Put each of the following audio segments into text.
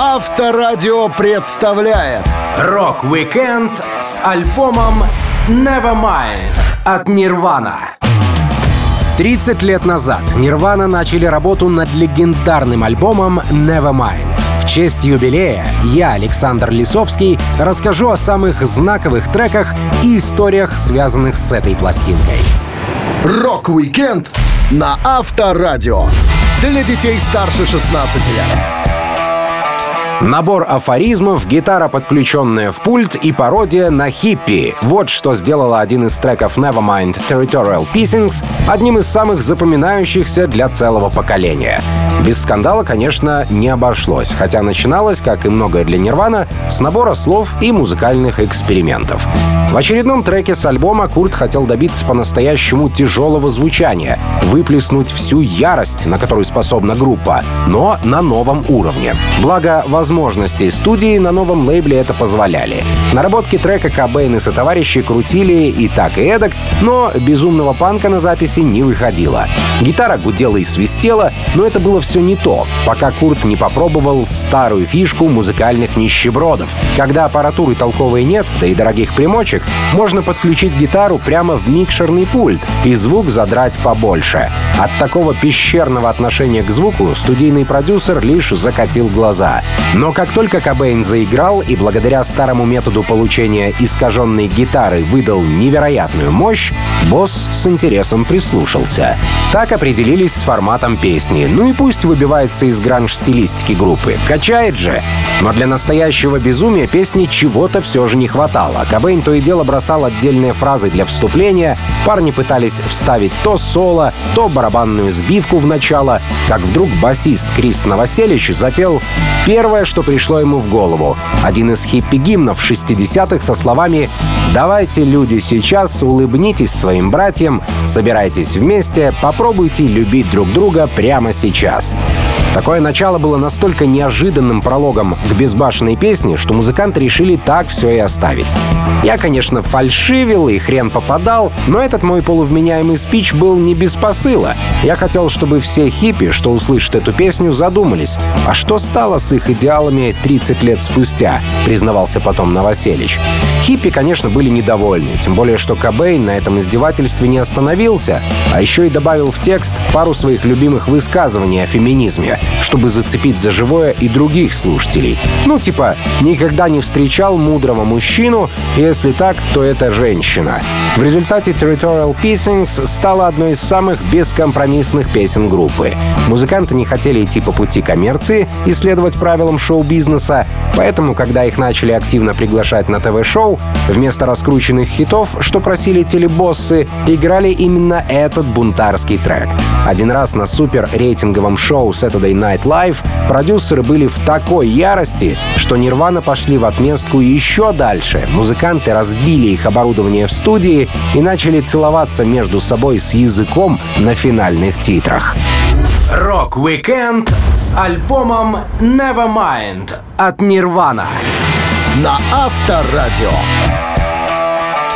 Авторадио представляет Rock-Weekend с альбомом Nevermind от Нирвана. 30 лет назад Нирвана начали работу над легендарным альбомом Nevermind. В честь юбилея я, Александр Лисовский, расскажу о самых знаковых треках и историях, связанных с этой пластинкой. Rock-Weekend на Авторадио. Для детей старше 16 лет. Набор афоризмов, гитара, подключенная в пульт и пародия на хиппи. Вот что сделало один из треков Nevermind Territorial Pissings одним из самых запоминающихся для целого поколения. Без скандала, конечно, не обошлось, хотя начиналось, как и многое для Нирвана, с набора слов и музыкальных экспериментов. В очередном треке с альбома Курт хотел добиться по-настоящему тяжелого звучания, выплеснуть всю ярость, на которую способна группа, но на новом уровне. Благо, возможности студии на новом лейбле это позволяли. Наработки трека Кобейн и сотоварищи крутили и так и эдак, но безумного панка на записи не выходило. Гитара гудела и свистела, но это было все не то, пока Курт не попробовал старую фишку музыкальных нищебродов. Когда аппаратуры толковой нет, да и дорогих примочек, можно подключить гитару прямо в микшерный пульт и звук задрать побольше. От такого пещерного отношения к звуку студийный продюсер лишь закатил глаза. Но как только Кобейн заиграл и благодаря старому методу получения искаженной гитары выдал невероятную мощь, босс с интересом прислушался. Так определились с форматом песни. Ну и пусть выбивается из гранж-стилистики группы. Качает же. Но для настоящего безумия песни чего-то все же не хватало. Кобейн то и дело бросал отдельные фразы для вступления, парни пытались вставить то соло, то барабанную сбивку в начало, как вдруг басист Крист Новоселич запел первое, что пришло ему в голову. Один из хиппи-гимнов 60-х со словами «Давайте, люди, сейчас улыбнитесь своим братьям, собирайтесь вместе, попробуйте любить друг друга прямо сейчас». Такое начало было настолько неожиданным прологом к безбашенной песне, что музыканты решили так все и оставить. Я, конечно, фальшивил и хрен попадал, но этот мой полувменяемый спич был не без посыла. Я хотел, чтобы все хиппи, что услышат эту песню, задумались, а что стало с их идеалами 30 лет спустя, признавался потом Новоселич. Хиппи, конечно, были недовольны, тем более, что Кобейн на этом издевательстве не остановился, а еще и добавил в текст пару своих любимых высказываний о феминизме, чтобы зацепить за живое и других слушателей. Ну, типа, никогда не встречал мудрого мужчину, если так, то это женщина. В результате Territorial Pissings стала одной из самых бескомпромиссных песен группы. Музыканты не хотели идти по пути коммерции и следовать правилам шоу-бизнеса, поэтому, когда их начали активно приглашать на ТВ-шоу, вместо раскрученных хитов, что просили телебоссы, играли именно этот бунтарский трек. Один раз на супер рейтинговом шоу Saturday Night Live продюсеры были в такой ярости, что Нирвана пошли в отместку еще дальше. Музыканты разбили их оборудование в студии и начали целоваться между собой с языком на финальных титрах. Rock-Weekend с альбомом Nevermind от Нирвана на Авторадио.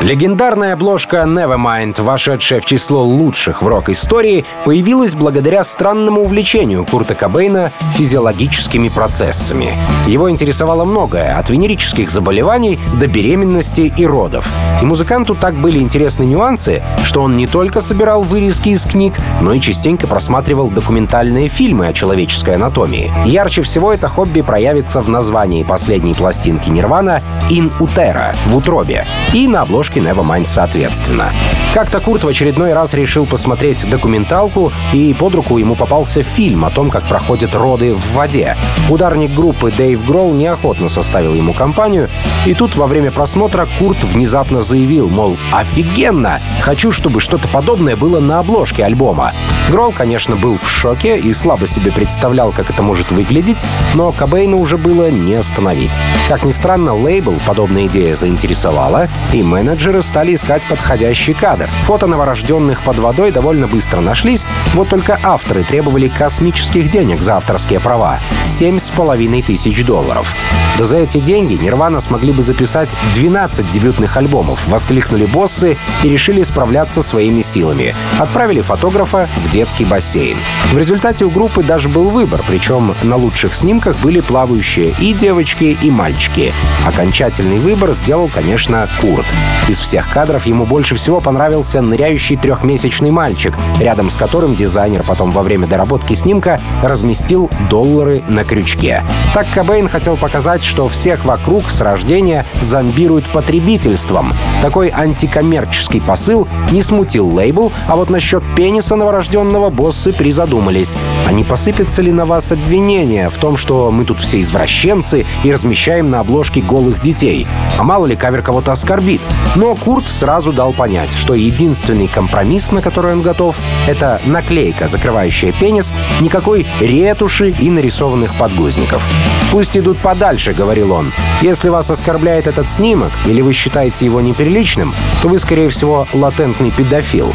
Легендарная обложка Nevermind, вошедшая в число лучших в рок-истории, появилась благодаря странному увлечению Курта Кобейна физиологическими процессами. Его интересовало многое, от венерических заболеваний до беременности и родов. И музыканту так были интересны нюансы, что он не только собирал вырезки из книг, но и частенько просматривал документальные фильмы о человеческой анатомии. Ярче всего это хобби проявится в названии последней пластинки Нирвана «In Utero» — «В утробе» и на обложке обложки Nevermind соответственно. Как-то Курт в очередной раз решил посмотреть документалку, и под руку ему попался фильм о том, как проходят роды в воде. Ударник группы Дэйв Гролл неохотно составил ему компанию, и тут во время просмотра Курт внезапно заявил, мол, офигенно! Хочу, чтобы что-то подобное было на обложке альбома. Гролл, конечно, был в шоке и слабо себе представлял, как это может выглядеть, но Кобейна уже было не остановить. Как ни странно, лейбл подобная идея заинтересовала, и менеджер менеджеры стали искать подходящий кадр. Фото новорожденных под водой довольно быстро нашлись, вот только авторы требовали космических денег за авторские права — семь с половиной тысяч долларов. Да за эти деньги Нирвана смогли бы записать 12 дебютных альбомов, воскликнули боссы и решили справляться своими силами. Отправили фотографа в детский бассейн. В результате у группы даже был выбор, причем на лучших снимках были плавающие и девочки, и мальчики. Окончательный выбор сделал, конечно, Курт. Из всех кадров ему больше всего понравился ныряющий трехмесячный мальчик, рядом с которым дизайнер потом во время доработки снимка разместил доллары на крючке. Так Кобейн хотел показать, что всех вокруг с рождения зомбируют потребительством. Такой антикоммерческий посыл не смутил лейбл, а вот насчет пениса новорожденного боссы призадумались. А не посыпятся ли на вас обвинения в том, что мы тут все извращенцы и размещаем на обложке голых детей? А мало ли кавер кого-то оскорбит? Но Курт сразу дал понять, что единственный компромисс, на который он готов, это наклейка, закрывающая пенис, никакой ретуши и нарисованных подгузников. «Пусть идут подальше», — говорил он. «Если вас оскорбляет этот снимок, или вы считаете его неприличным, то вы, скорее всего, латентный педофил.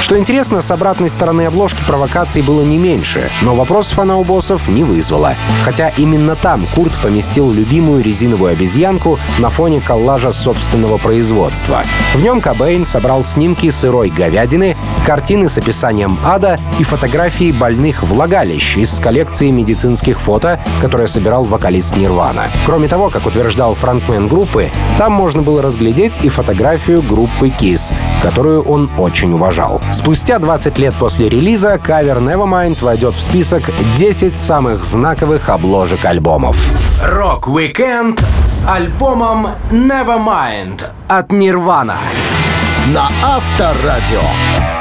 Что интересно, с обратной стороны обложки провокаций было не меньше, но вопросов она у боссов не вызвала. Хотя именно там Курт поместил любимую резиновую обезьянку на фоне коллажа собственного производства. В нем Кобейн собрал снимки сырой говядины, картины с описанием ада и фотографии больных влагалищ из коллекции медицинских фото, которые собирал вокалист Нирвана. Кроме того, как утверждал фронтмен группы, там можно было разглядеть и фотографию группы Kiss, которую он очень уважал. Спустя 20 лет после релиза кавер Nevermind войдет в список 10 самых знаковых обложек альбомов. Rock-Weekend с альбомом Nevermind от Нирвана. На Авторадио.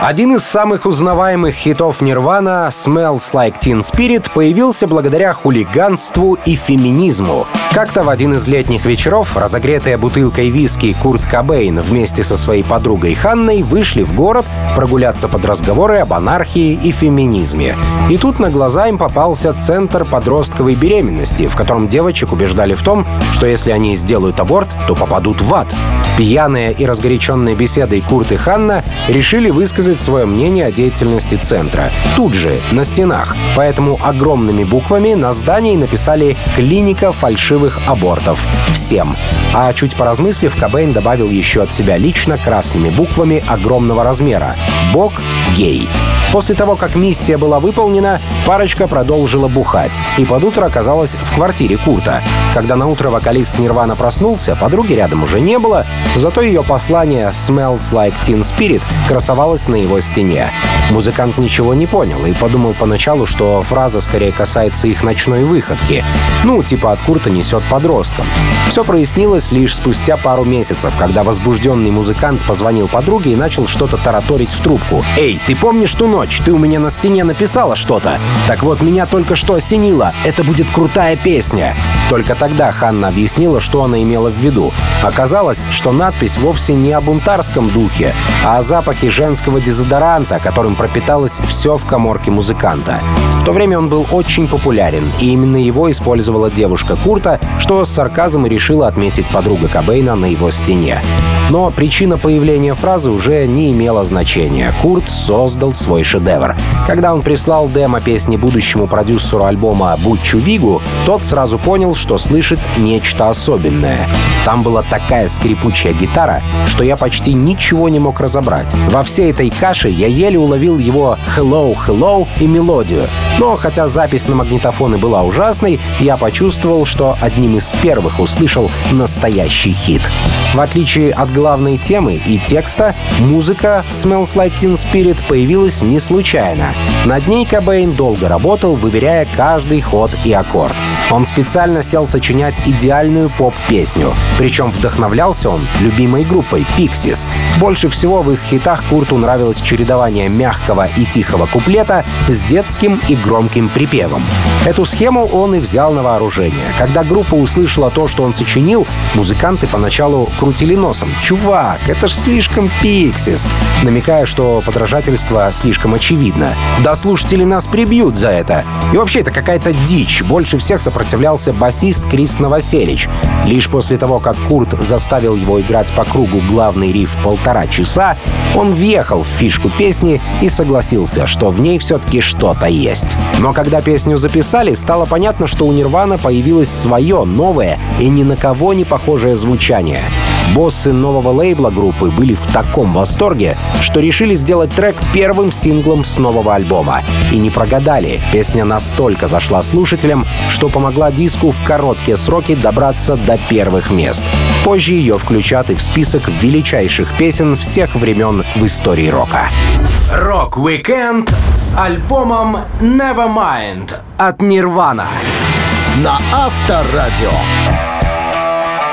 Один из самых узнаваемых хитов Нирвана «Smells Like Teen Spirit» появился благодаря хулиганству и феминизму. Как-то в один из летних вечеров, разогретая бутылкой виски Курт Кобейн вместе со своей подругой Ханной вышли в город прогуляться под разговоры об анархии и феминизме. И тут на глаза им попался центр подростковой беременности, в котором девочек убеждали в том, что если они сделают аборт, то попадут в ад. Пьяные и разгоряченные беседой Курт и Ханна решили высказать свое мнение о деятельности центра. Тут же, на стенах. Поэтому огромными буквами на здании написали «Клиника фальшивых абортов». Всем. А чуть поразмыслив, Кобейн добавил еще от себя лично красными буквами огромного размера «Бог гей». После того, как миссия была выполнена, парочка продолжила бухать и под утро оказалась в квартире Курта. Когда на утро вокалист Нирвана проснулся, подруги рядом уже не было, зато ее послание «Smells like Teen Spirit» красовалось на его стене. Музыкант ничего не понял и подумал поначалу, что фраза скорее касается их ночной выходки. Ну, типа от Курта несет подростком. Все прояснилось лишь спустя пару месяцев, когда возбужденный музыкант позвонил подруге и начал что-то тараторить в трубку. «Эй, ты помнишь ту ночь? Ты у меня на стене написала что-то. Так вот, меня только что осенило. Это будет крутая песня». Только тогда Ханна объяснила, что она имела в виду. Оказалось, что надпись вовсе не о бунтарском духе, а о запахе женского дезодоранта, которым пропиталось все в коморке музыканта. В то время он был очень популярен, и именно его использовала девушка Курта, что с сарказмом и решила отметить подруга Кобейна на его стене. Но причина появления фразы уже не имела значения. Курт создал свой шедевр. Когда он прислал демо песни будущему продюсеру альбома Бутчу Вигу, тот сразу понял, что слышит нечто особенное. Там была такая скрипучая гитара, что я почти ничего не мог разобрать. Во всей этой каше я еле уловил его «Hello, hello» и мелодию. Но хотя запись на магнитофоны была ужасной, я почувствовал, что одним из первых услышал настоящий хит. В отличие от главной темы и текста, музыка «Smells Like Teen Spirit» появилась не случайно. Над ней Кобейн долго работал, выверяя каждый ход и аккорд. Он специально сел сочинять идеальную поп-песню. Причем вдохновлялся он любимой группой Pixies. Больше всего в их хитах Курту нравилось чередование мягкого и тихого куплета с детским и громким припевом. Эту схему он и взял на вооружение. Когда группа услышала то, что он сочинил, музыканты поначалу крутили носом. «Чувак, это ж слишком пиксис!» намекая, что подражательство слишком очевидно. Да слушатели нас прибьют за это. И вообще, это какая-то дичь. Больше всех сопротивлялся басист Крис Новоселич. Лишь после того, как Курт заставил его играть по кругу главный риф полтора часа, он въехал в фишку песни и согласился, что в ней все-таки что-то есть. Но когда песню записали, стало понятно, что у Нирвана появилось свое, новое и ни на кого не похожее звучание. Боссы нового лейбла группы были в таком восторге, что решили сделать трек первым синглом с нового альбома. И не прогадали. Песня настолько зашла слушателям, что помогла диску в короткие сроки добраться до первых мест. Позже ее включат и в список величайших песен всех времен в истории рока. Rock-Weekend с альбомом Nevermind от Нирвана. На Авторадио.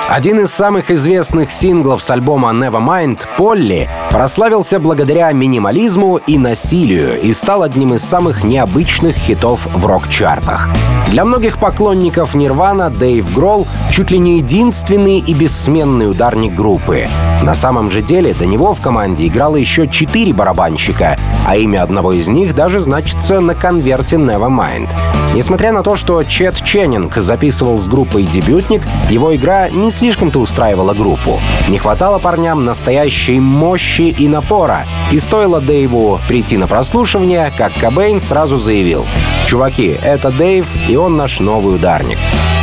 Один из самых известных синглов с альбома Nevermind, «Полли», прославился благодаря минимализму и насилию и стал одним из самых необычных хитов в рок-чартах. Для многих поклонников Нирвана Дэйв Гролл чуть ли не единственный и бессменный ударник группы. На самом же деле до него в команде играло еще четыре барабанщика, а имя одного из них даже значится на конверте Nevermind. Несмотря на то, что Чет Ченнинг записывал с группой дебютник, его игра не слишком-то устраивала группу. Не хватало парням настоящей мощи и напора. И стоило Дэйву прийти на прослушивание, как Кобейн сразу заявил «Чуваки, это Дэйв, и он наш новый ударник».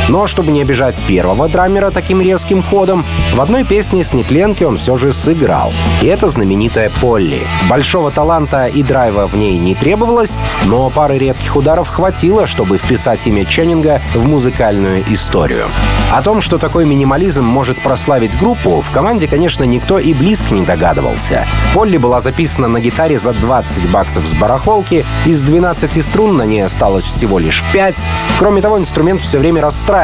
Но чтобы не обижать первого драмера таким резким ходом, в одной песне с Нетленки он все же сыграл. И это знаменитая Полли. Большого таланта и драйва в ней не требовалось, но пары редких ударов хватило, чтобы вписать имя Ченнинга в музыкальную историю. О том, что такой минимализм может прославить группу, в команде, конечно, никто и близко не догадывался. Полли была записана на гитаре за 20 баксов с барахолки, из 12 струн на ней осталось всего лишь 5. Кроме того, инструмент все время расстраивался.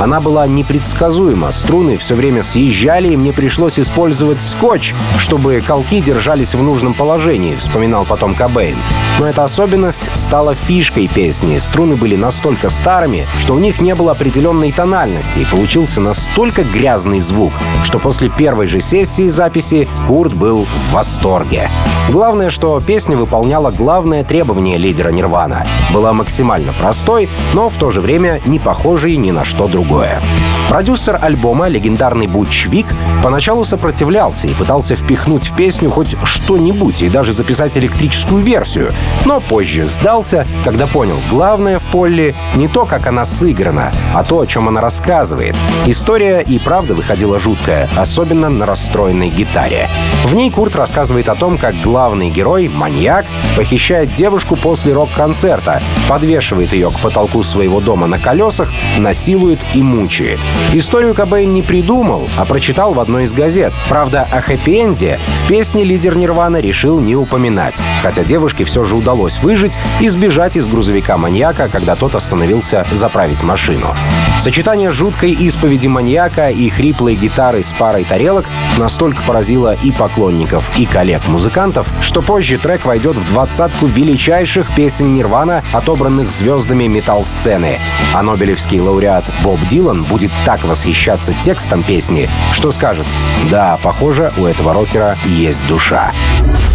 Она была непредсказуема, струны все время съезжали, и мне пришлось использовать скотч, чтобы колки держались в нужном положении, вспоминал потом Кобейн. Но эта особенность стала фишкой песни. Струны были настолько старыми, что у них не было определенной тональности, и получился настолько грязный звук, что после первой же сессии записи Курт был в восторге. Главное, что песня выполняла главное требование лидера Нирвана. Была максимально простой, но в то же время не похожей ни на что другое. Продюсер альбома, легендарный Бутч Вик, поначалу сопротивлялся и пытался впихнуть в песню хоть что-нибудь и даже записать электрическую версию, но позже сдался, когда понял, главное в Полли не то, как она сыграна, а то, о чем она рассказывает. История и правда выходила жуткая, особенно на расстроенной гитаре. В ней Курт рассказывает о том, как главный герой, маньяк, похищает девушку после рок-концерта, подвешивает ее к потолку своего дома на колесах, насилует и мучает. Историю Кобейн не придумал, а прочитал в одной из газет. Правда, о хэппи-энде в песне лидер Нирвана решил не упоминать, хотя девушке все же удалось выжить и сбежать из грузовика маньяка, когда тот остановился заправить машину. Сочетание жуткой исповеди маньяка и хриплой гитары с парой тарелок настолько поразило и поклонников, и коллег-музыкантов, что позже трек войдет в двадцатку величайших песен Нирвана, отобранных звездами металл-сцены. А нобелевский лауреат Боб Дилан будет так восхищаться текстом песни, что скажет «Да, похоже, у этого рокера есть душа».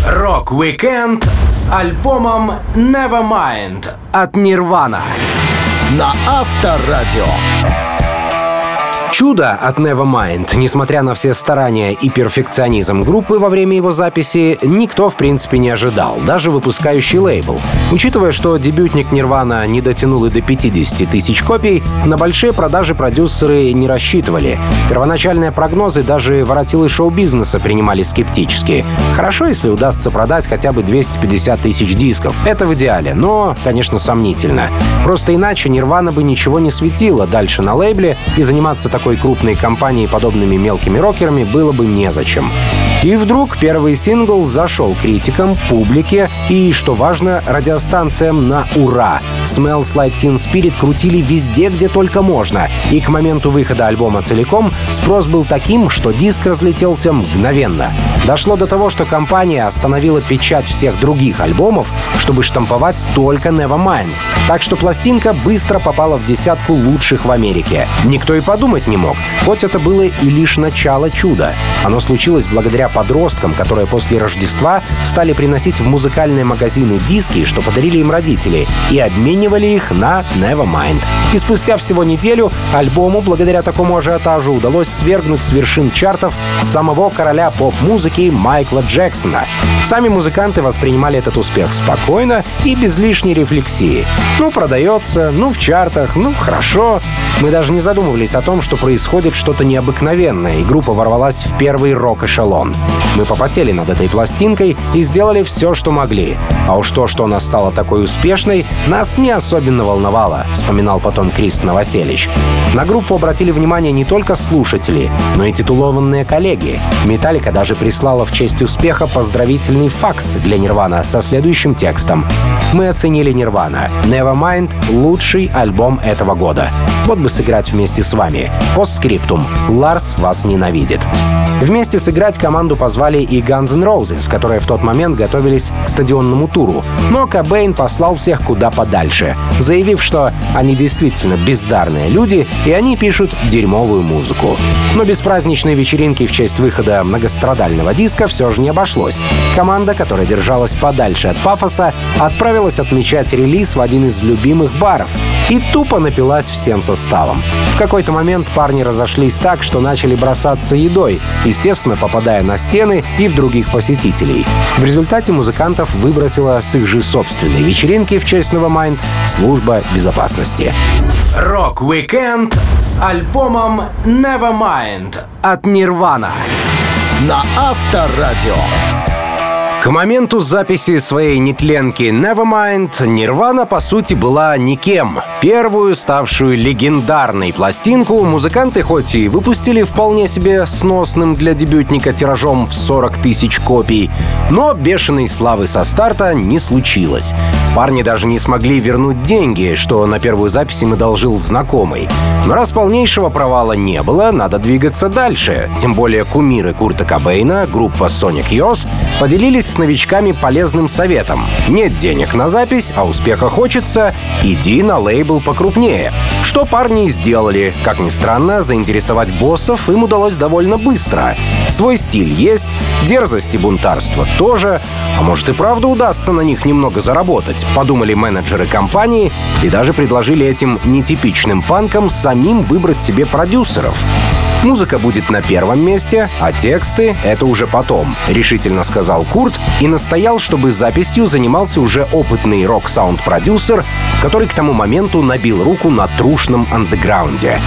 Rock-Weekend с альбомом Nevermind от Нирвана. На Авторадио. Чудо от Nevermind, несмотря на все старания и перфекционизм группы во время его записи, никто в принципе не ожидал, даже выпускающий лейбл. Учитывая, что дебютник Нирвана не дотянул и до 50 тысяч копий, на большие продажи продюсеры не рассчитывали. Первоначальные прогнозы даже воротилы шоу-бизнеса принимали скептически. Хорошо, если удастся продать хотя бы 250 тысяч дисков. Это в идеале, но, конечно, сомнительно. Просто иначе Нирвана бы ничего не светила дальше на лейбле и заниматься такой крупной компанией подобными мелкими рокерами было бы незачем. И вдруг первый сингл зашел критикам, публике и, что важно, радиостанциям на ура. «Smells Like Teen Spirit» крутили везде, где только можно. И к моменту выхода альбома целиком спрос был таким, что диск разлетелся мгновенно. Дошло до того, что компания остановила печать всех других альбомов, чтобы штамповать только Nevermind. Так что пластинка быстро попала в десятку лучших в Америке. Никто и подумать не мог, хоть это было и лишь начало чуда. Оно случилось благодаря подросткам, которые после Рождества стали приносить в музыкальные магазины диски, что подарили им родители, и обменивали их на Nevermind. И спустя всего неделю альбому, благодаря такому ажиотажу, удалось свергнуть с вершин чартов самого короля поп-музыки Майкла Джексона. Сами музыканты воспринимали этот успех спокойно и без лишней рефлексии. Ну, продается, ну, в чартах, ну, хорошо. Мы даже не задумывались о том, что происходит что-то необыкновенное, и группа ворвалась в первый рок-эшелон. Мы попотели над этой пластинкой и сделали все, что могли. А уж то, что она стала такой успешной, нас не особенно волновало, вспоминал потом Крис Новоселич. На группу обратили внимание не только слушатели, но и титулованные коллеги. Металлика даже прислала в честь успеха поздравительный факс для Нирвана со следующим текстом. Мы оценили Нирвана. Nevermind — лучший альбом этого года. Вот бы сыграть вместе с вами. Постскриптум. Ларс вас ненавидит. Вместе сыграть команду позвали и Guns N' Roses, которые в тот момент готовились к стадионному туру. Но Кобейн послал всех куда подальше, заявив, что они действительно бездарные люди, и они пишут дерьмовую музыку. Но без праздничной вечеринки в честь выхода многострадального диска все же не обошлось. Команда, которая держалась подальше от пафоса, отправилась отмечать релиз в один из любимых баров и тупо напилась всем составом. В какой-то момент парни разошлись так, что начали бросаться едой, естественно, попадая на стены и в других посетителей. В результате музыкантов выбросила с их же собственной вечеринки в честь Nevermind служба безопасности. Rock-Weekend с альбомом Nevermind от Нирвана. На Авторадио. К моменту записи своей нетленки Nevermind Nirvana по сути была никем. Первую, ставшую легендарной пластинку, музыканты хоть и выпустили вполне себе сносным для дебютника тиражом в 40 тысяч копий, но бешеной славы со старта не случилось. Парни даже не смогли вернуть деньги, что на первую запись им одолжил знакомый. Но раз полнейшего провала не было, надо двигаться дальше. Тем более кумиры Курта Кобейна, группа Sonic Youth, поделились с новичками полезным советом. Нет денег на запись, а успеха хочется, иди на лейбл покрупнее. Что парни и сделали. Как ни странно, заинтересовать боссов им удалось довольно быстро. Свой стиль есть, дерзость и бунтарство тоже, а может и правда удастся на них немного заработать, подумали менеджеры компании и даже предложили этим нетипичным панкам самим выбрать себе продюсеров. Музыка будет на первом месте, а тексты — это уже потом, решительно сказал Курт и настоял, чтобы записью занимался уже опытный рок-саунд-продюсер, который к тому моменту набил руку на трушном андеграунде.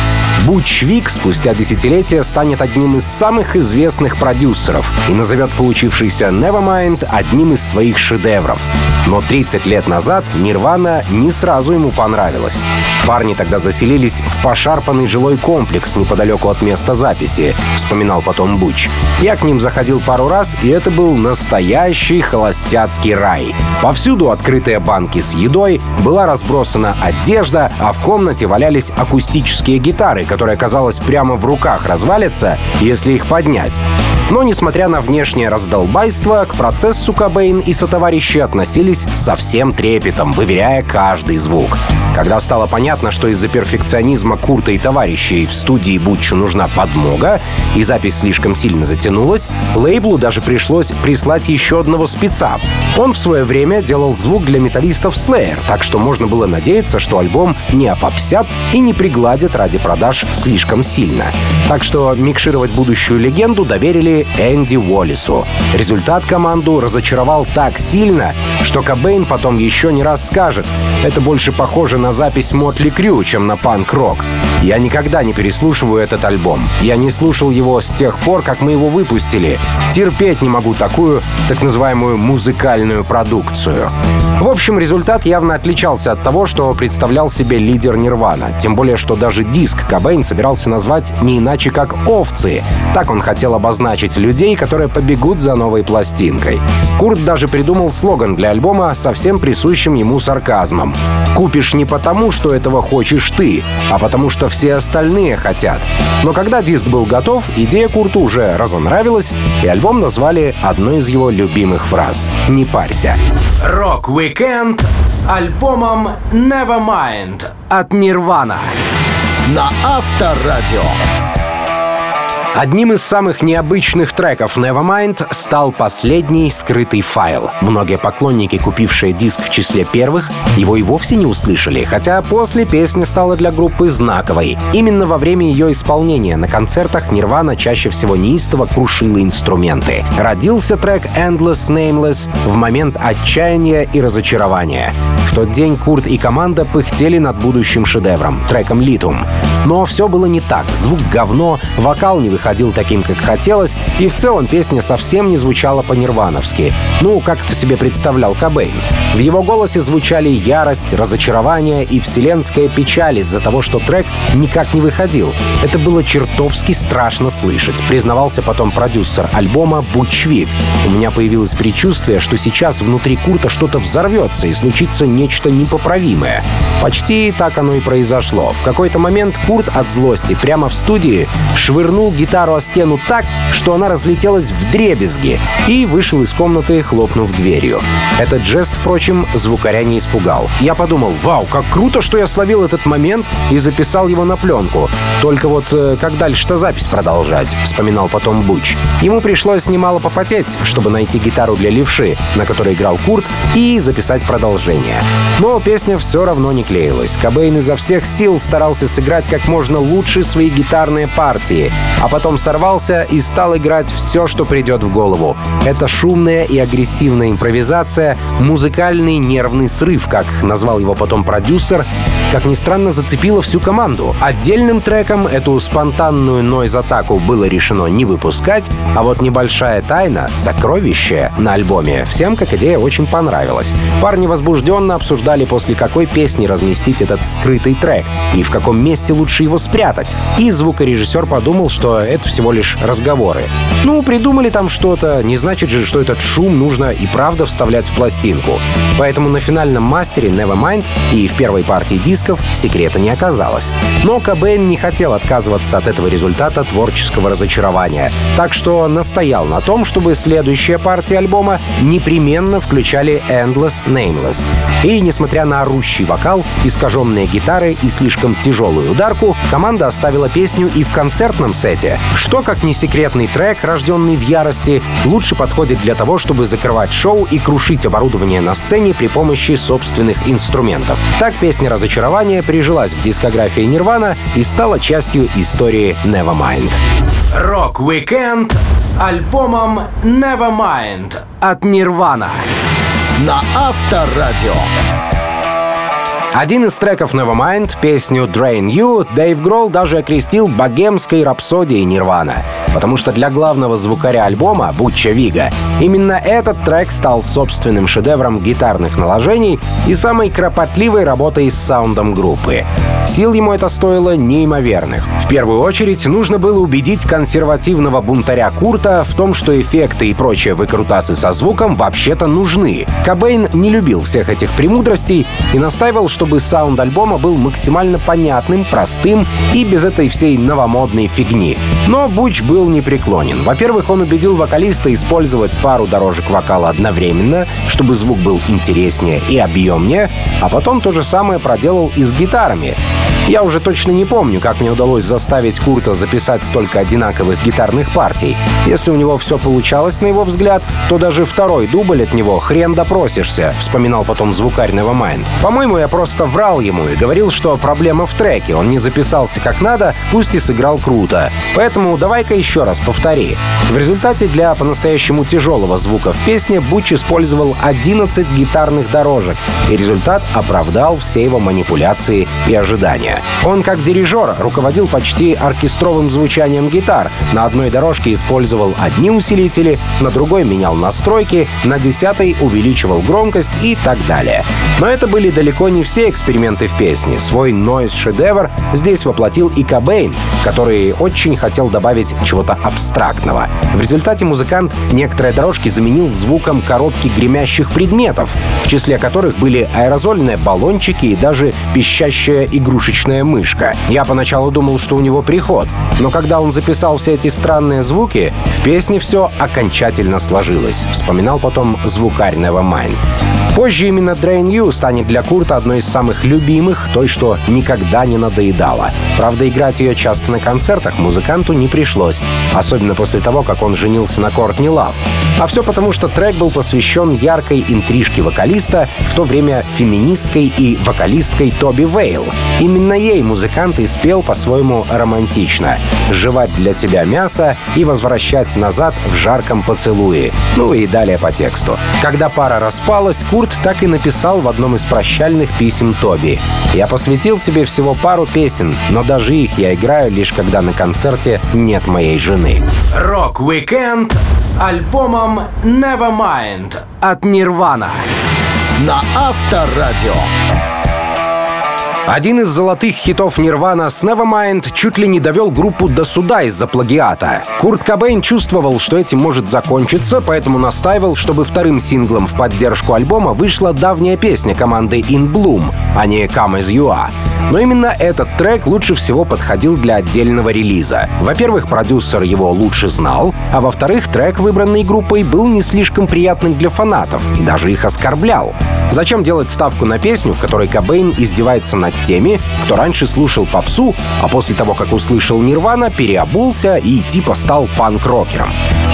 Буч Вик спустя десятилетия станет одним из самых известных продюсеров и назовет получившийся Nevermind одним из своих шедевров. Но 30 лет назад Нирвана не сразу ему понравилась. Парни тогда заселились в пошарпанный жилой комплекс неподалеку от места записи, вспоминал потом Буч. Я к ним заходил пару раз, и это был настоящий холостяцкий рай. Повсюду открытые банки с едой, была разбросана одежда, а в комнате валялись акустические гитары, которые, казалось, прямо в руках развалятся, если их поднять. Но, несмотря на внешнее раздолбайство, к процессу Кобейн и сотоварищи относились со всем трепетом, выверяя каждый звук. Когда стало понятно, что из-за перфекционизма Курта и товарищей в студии Бутчу нужна подмога, и запись слишком сильно затянулась, лейблу даже пришлось прислать еще одного спеца. Он в свое время делал звук для металлистов Slayer, так что можно было надеяться, что альбом не опопсят и не пригладят ради продаж слишком сильно. Так что микшировать будущую легенду доверили Энди Уоллису. Результат команду разочаровал так сильно, что Кобейн потом еще не раз скажет, это больше похоже на запись Мотли Крю, чем на панк-рок. Я никогда не переслушиваю этот альбом. Я не слушал его с тех пор, как мы его выпустили. Терпеть не могу такую, так называемую музыкальную продукцию. В общем, результат явно отличался от того, что представлял себе лидер Нирвана. Тем более, что даже диск Кобейн собирался назвать не иначе как «Овцы». Так он хотел обозначить людей, которые побегут за новой пластинкой. Курт даже придумал слоган для альбома со всем присущим ему сарказмом. «Купишь не потому, что этого хочешь ты, а потому что все остальные хотят». Но когда диск был готов, идея Курту уже разонравилась, и альбом назвали одной из его любимых фраз «Не парься». Rock-Weekend с альбомом Nevermind от Нирвана. На Авторадио. Одним из самых необычных треков Nevermind стал последний скрытый файл. Многие поклонники, купившие диск в числе первых, его и вовсе не услышали, хотя после песня стала для группы знаковой. Именно во время ее исполнения на концертах Нирвана чаще всего неистово крушила инструменты. Родился трек Endless Nameless в момент отчаяния и разочарования. В тот день Курт и команда пыхтели над будущим шедевром, треком Lithium. Но все было не так. Звук говно, вокал не выходил таким, как хотелось, и в целом песня совсем не звучала по-нирвановски. Ну, как ты себе представлял Кобейн. В его голосе звучали ярость, разочарование и вселенская печаль из-за того, что трек никак не выходил. Это было чертовски страшно слышать, признавался потом продюсер альбома Бучвик. У меня появилось предчувствие, что сейчас внутри Курта что-то взорвется и случится нечто непоправимое. Почти так оно и произошло. В какой-то момент Курт от злости прямо в студии швырнул гитару о стену так, что она разлетелась в дребезги и вышел из комнаты, хлопнув дверью. Этот жест, впрочем, звукаря не испугал. Я подумал, вау, как круто, что я словил этот момент и записал его на пленку. Только вот э, как дальше-то запись продолжать, вспоминал потом Буч. Ему пришлось немало попотеть, чтобы найти гитару для левши, на которой играл Курт, и записать продолжение. Но песня все равно не клеилась. Кобейн изо всех сил старался сыграть как можно лучше свои гитарные партии, а потом сорвался и стал играть все, что придет в голову. Это шумная и агрессивная импровизация, музыкальный нервный срыв, как назвал его потом продюсер, как ни странно, зацепила всю команду. Отдельным треком эту спонтанную нойз-атаку было решено не выпускать, а вот небольшая тайна, сокровище на альбоме, всем как идея очень понравилась. Парни возбужденно обсуждали, после какой песни разместить этот скрытый трек и в каком месте лучше его спрятать. И звукорежиссер подумал, что это всего лишь разговоры. Ну, придумали там что-то, не значит же, что этот шум нужно и правда вставлять в пластинку. Поэтому на финальном мастере Nevermind и в первой партии диска дисков секрета не оказалось. Но Кобейн не хотел отказываться от этого результата творческого разочарования, так что настоял на том, чтобы следующая партия альбома непременно включали Endless Nameless. И, несмотря на орущий вокал, искаженные гитары и слишком тяжелую ударку, команда оставила песню и в концертном сете, что, как не секретный трек, рожденный в ярости, лучше подходит для того, чтобы закрывать шоу и крушить оборудование на сцене при помощи собственных инструментов. Так песня разочарования разочарование прижилась в дискографии Нирвана и стала частью истории Nevermind. Рок-викенд с альбомом Nevermind от Нирвана. На Авторадио. Один из треков Nevermind, песню Drain You, Дэйв Гролл даже окрестил богемской рапсодией Нирвана, потому что для главного звукаря альбома, Бутча Вига, именно этот трек стал собственным шедевром гитарных наложений и самой кропотливой работой с саундом группы. Сил ему это стоило неимоверных. В первую очередь нужно было убедить консервативного бунтаря Курта в том, что эффекты и прочие выкрутасы со звуком вообще-то нужны. Кобейн не любил всех этих премудростей и настаивал, чтобы саунд альбома был максимально понятным, простым и без этой всей новомодной фигни. Но Буч был непреклонен. Во-первых, он убедил вокалиста использовать пару дорожек вокала одновременно, чтобы звук был интереснее и объемнее, а потом то же самое проделал и с гитарами. Я уже точно не помню, как мне удалось заставить Курта записать столько одинаковых гитарных партий. Если у него все получалось, на его взгляд, то даже второй дубль от него хрен допросишься, вспоминал потом звукарь Nevermind. По-моему, я просто врал ему и говорил, что проблема в треке, он не записался как надо, пусть и сыграл круто. Поэтому давай-ка еще раз повтори. В результате для по-настоящему тяжелого звука в песне Буч использовал 11 гитарных дорожек, и результат оправдал все его манипуляции и ожидания. Он, как дирижер, руководил почти оркестровым звучанием гитар. На одной дорожке использовал одни усилители, на другой менял настройки, на десятой увеличивал громкость и так далее. Но это были далеко не все эксперименты в песне. Свой нойз-шедевр здесь воплотил и Кобейн, который очень хотел добавить чего-то абстрактного. В результате музыкант некоторые дорожки заменил звуком коробки гремящих предметов, в числе которых были аэрозольные баллончики и даже пищащая игрушечная мышка. Я поначалу думал, что у него приход, но когда он записал все эти странные звуки, в песне все окончательно сложилось, вспоминал потом звукарь Nevermind. Позже именно Drain You станет для Курта одной из самых любимых, той, что никогда не надоедала. Правда, играть ее часто на концертах музыканту не пришлось, особенно после того, как он женился на Кортни Лав. А все потому, что трек был посвящен яркой интрижке вокалиста, в то время феминисткой и вокалисткой Тоби Вейл. Именно ей музыкант и спел по-своему романтично. «Жевать для тебя мясо и возвращать назад в жарком поцелуе». Ну и далее по тексту. Когда пара распалась, Курт так и написал в одном из прощальных писем Тоби. «Я посвятил тебе всего пару песен, но даже их я играю лишь когда на концерте нет моей жены». Рок-викенд с альбомом Nevermind от Нирвана. На Авторадио. Один из золотых хитов Нирвана Nevermind чуть ли не довел группу до суда из-за плагиата. Курт Кобейн чувствовал, что этим может закончиться, поэтому настаивал, чтобы вторым синглом в поддержку альбома вышла давняя песня команды In Bloom, а не Come As You Are. Но именно этот трек лучше всего подходил для отдельного релиза. Во-первых, продюсер его лучше знал, а во-вторых, трек, выбранный группой, был не слишком приятным для фанатов и даже их оскорблял. Зачем делать ставку на песню, в которой Кобейн издевается над теми, кто раньше слушал попсу, а после того, как услышал Нирвана, переобулся и типа стал панк-рокером?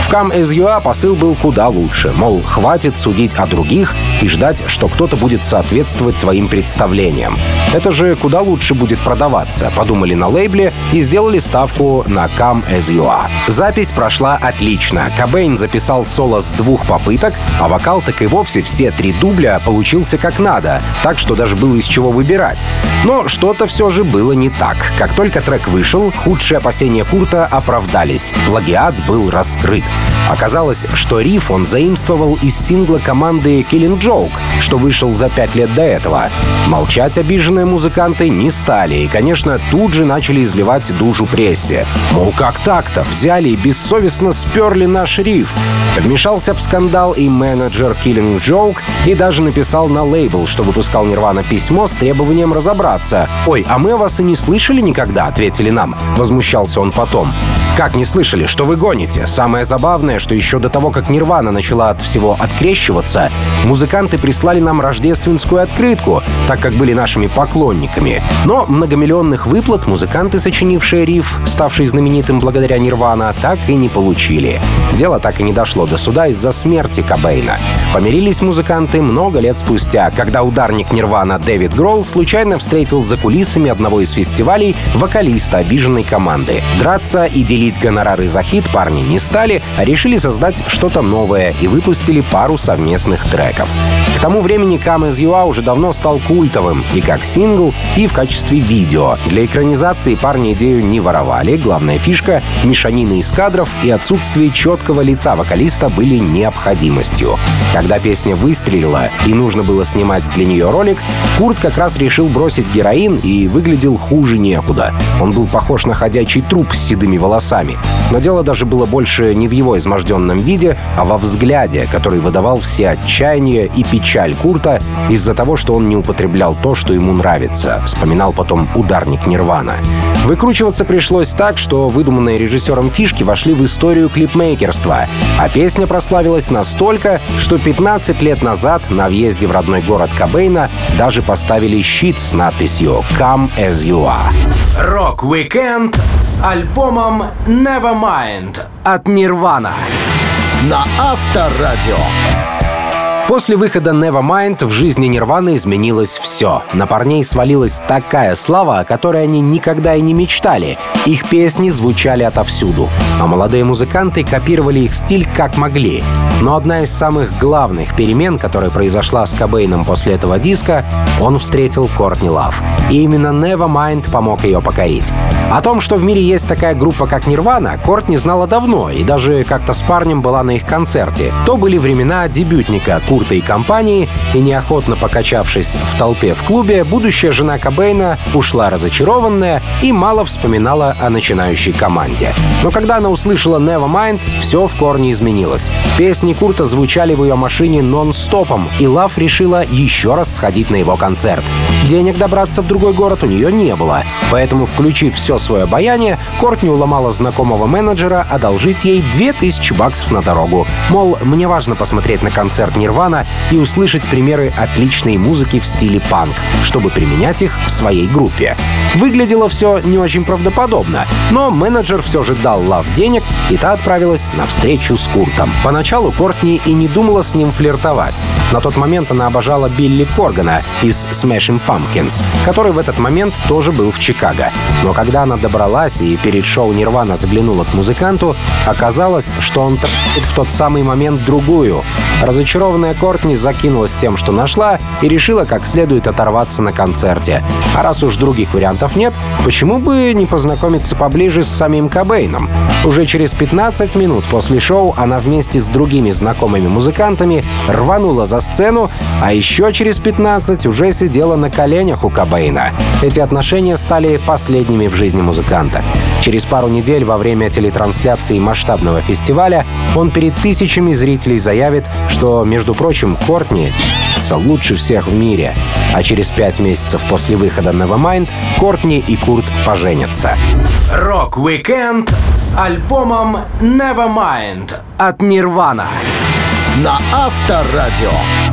В You Are посыл был куда лучше, мол, хватит судить о других и ждать, что кто-то будет соответствовать твоим представлениям. Это же куда лучше будет продаваться, подумали на лейбле и сделали ставку на You Are. Запись прошла отлично. Кобейн записал соло с двух попыток, а вокал так и вовсе все три дубля получился как надо, так что даже было из чего выбирать. Но что-то все же было не так. Как только трек вышел, худшие опасения Курта оправдались. Плагиат был раскрыт. Оказалось, что риф он заимствовал из сингла команды Killing Joke, что вышел за пять лет до этого. Молчать обиженные музыканты не стали и, конечно, тут же начали изливать душу прессе. Мол, как так-то? Взяли и бессовестно сперли наш риф. Вмешался в скандал и менеджер Killing Joke и даже написал на лейбл, что выпускал Нирвана письмо с требованием разобраться. «Ой, а мы вас и не слышали никогда», — ответили нам. Возмущался он потом. «Как не слышали? Что вы гоните? Самое забавное, что еще до того, как Нирвана начала от всего открещиваться, музыканты прислали нам рождественскую открытку, так как были нашими поклонниками. Но многомиллионных выплат музыканты, сочинившие риф, ставший знаменитым благодаря Нирвана, так и не получили. Дело так и не дошло до суда из-за смерти Кобейна. Помирились музыканты много лет спустя, когда ударник Нирвана Дэвид Гролл случайно встретил за кулисами одного из фестивалей вокалиста обиженной команды. Драться и делить гонорары за хит парни не стали, решили создать что-то новое и выпустили пару совместных треков. К тому времени Come As You Are уже давно стал культовым и как сингл, и в качестве видео. Для экранизации парни идею не воровали, главная фишка — мешанина из кадров и отсутствие четкого лица вокалиста были необходимостью. Когда песня выстрелила и нужно было снимать для нее ролик, Курт как раз решил бросить героин и выглядел хуже некуда. Он был похож на ходячий труп с седыми волосами. Но дело даже было больше не в его изможденном виде, а во взгляде, который выдавал все отчаяние и печаль Курта из-за того, что он не употреблял то, что ему нравится, вспоминал потом ударник Нирвана. Выкручиваться пришлось так, что выдуманные режиссером фишки вошли в историю клипмейкерства, а песня прославилась настолько, что 15 лет назад на въезде в родной город Кобейна даже поставили щит с надписью «Come As You Are». Рок-викенд с альбомом Nevermind от Нирвана. На Авторадио. После выхода Nevermind в жизни Нирваны изменилось все. На парней свалилась такая слава, о которой они никогда и не мечтали. Их песни звучали отовсюду, а молодые музыканты копировали их стиль как могли. Но одна из самых главных перемен, которая произошла с Кобейном после этого диска, он встретил Кортни Лав. И именно Nevermind помог ее покорить. О том, что в мире есть такая группа, как Нирвана, Кортни знала давно и даже как-то с парнем была на их концерте. То были времена дебютника Курта и компании, и неохотно покачавшись в толпе в клубе, будущая жена Кобейна ушла разочарованная и мало вспоминала о начинающей команде. Но когда она услышала Nevermind, все в корне изменилось. Песни Курта звучали в ее машине нон-стопом, и Лав решила еще раз сходить на его концерт. Денег добраться в другой город у нее не было, поэтому, включив все свое обаяние, Кортни уломала знакомого менеджера одолжить ей 2000 баксов на дорогу. Мол, мне важно посмотреть на концерт Нирвана и услышать примеры отличной музыки в стиле панк, чтобы применять их в своей группе. Выглядело все не очень правдоподобно, но менеджер все же дал Лав денег, и та отправилась на встречу с Куртом. Поначалу Кортни и не думала с ним флиртовать. На тот момент она обожала Билли Коргана из Smashing Pumpkins, который в этот момент тоже был в Чикаго. Но когда она добралась и перед шоу Нирвана заглянула к музыканту, оказалось, что он в тот самый момент другую. Разочарованная Кортни закинулась тем, что нашла, и решила как следует оторваться на концерте. А раз уж других вариантов нет, почему бы не познакомиться поближе с самим Кобейном? Уже через 15 минут после шоу она вместе с другими знакомыми музыкантами рванула за сцену, а еще через 15 уже сидела на коленях у Кобейна. Эти отношения стали последними в жизни музыканта. Через пару недель во время телетрансляции масштабного фестиваля он перед тысячами зрителей заявит, что, между прочим, Кортни лучше всех в мире. А через пять месяцев после выхода Nevermind Кортни и Курт поженятся. Рок-викенд с альбомом Nevermind от Нирвана На Авторадио.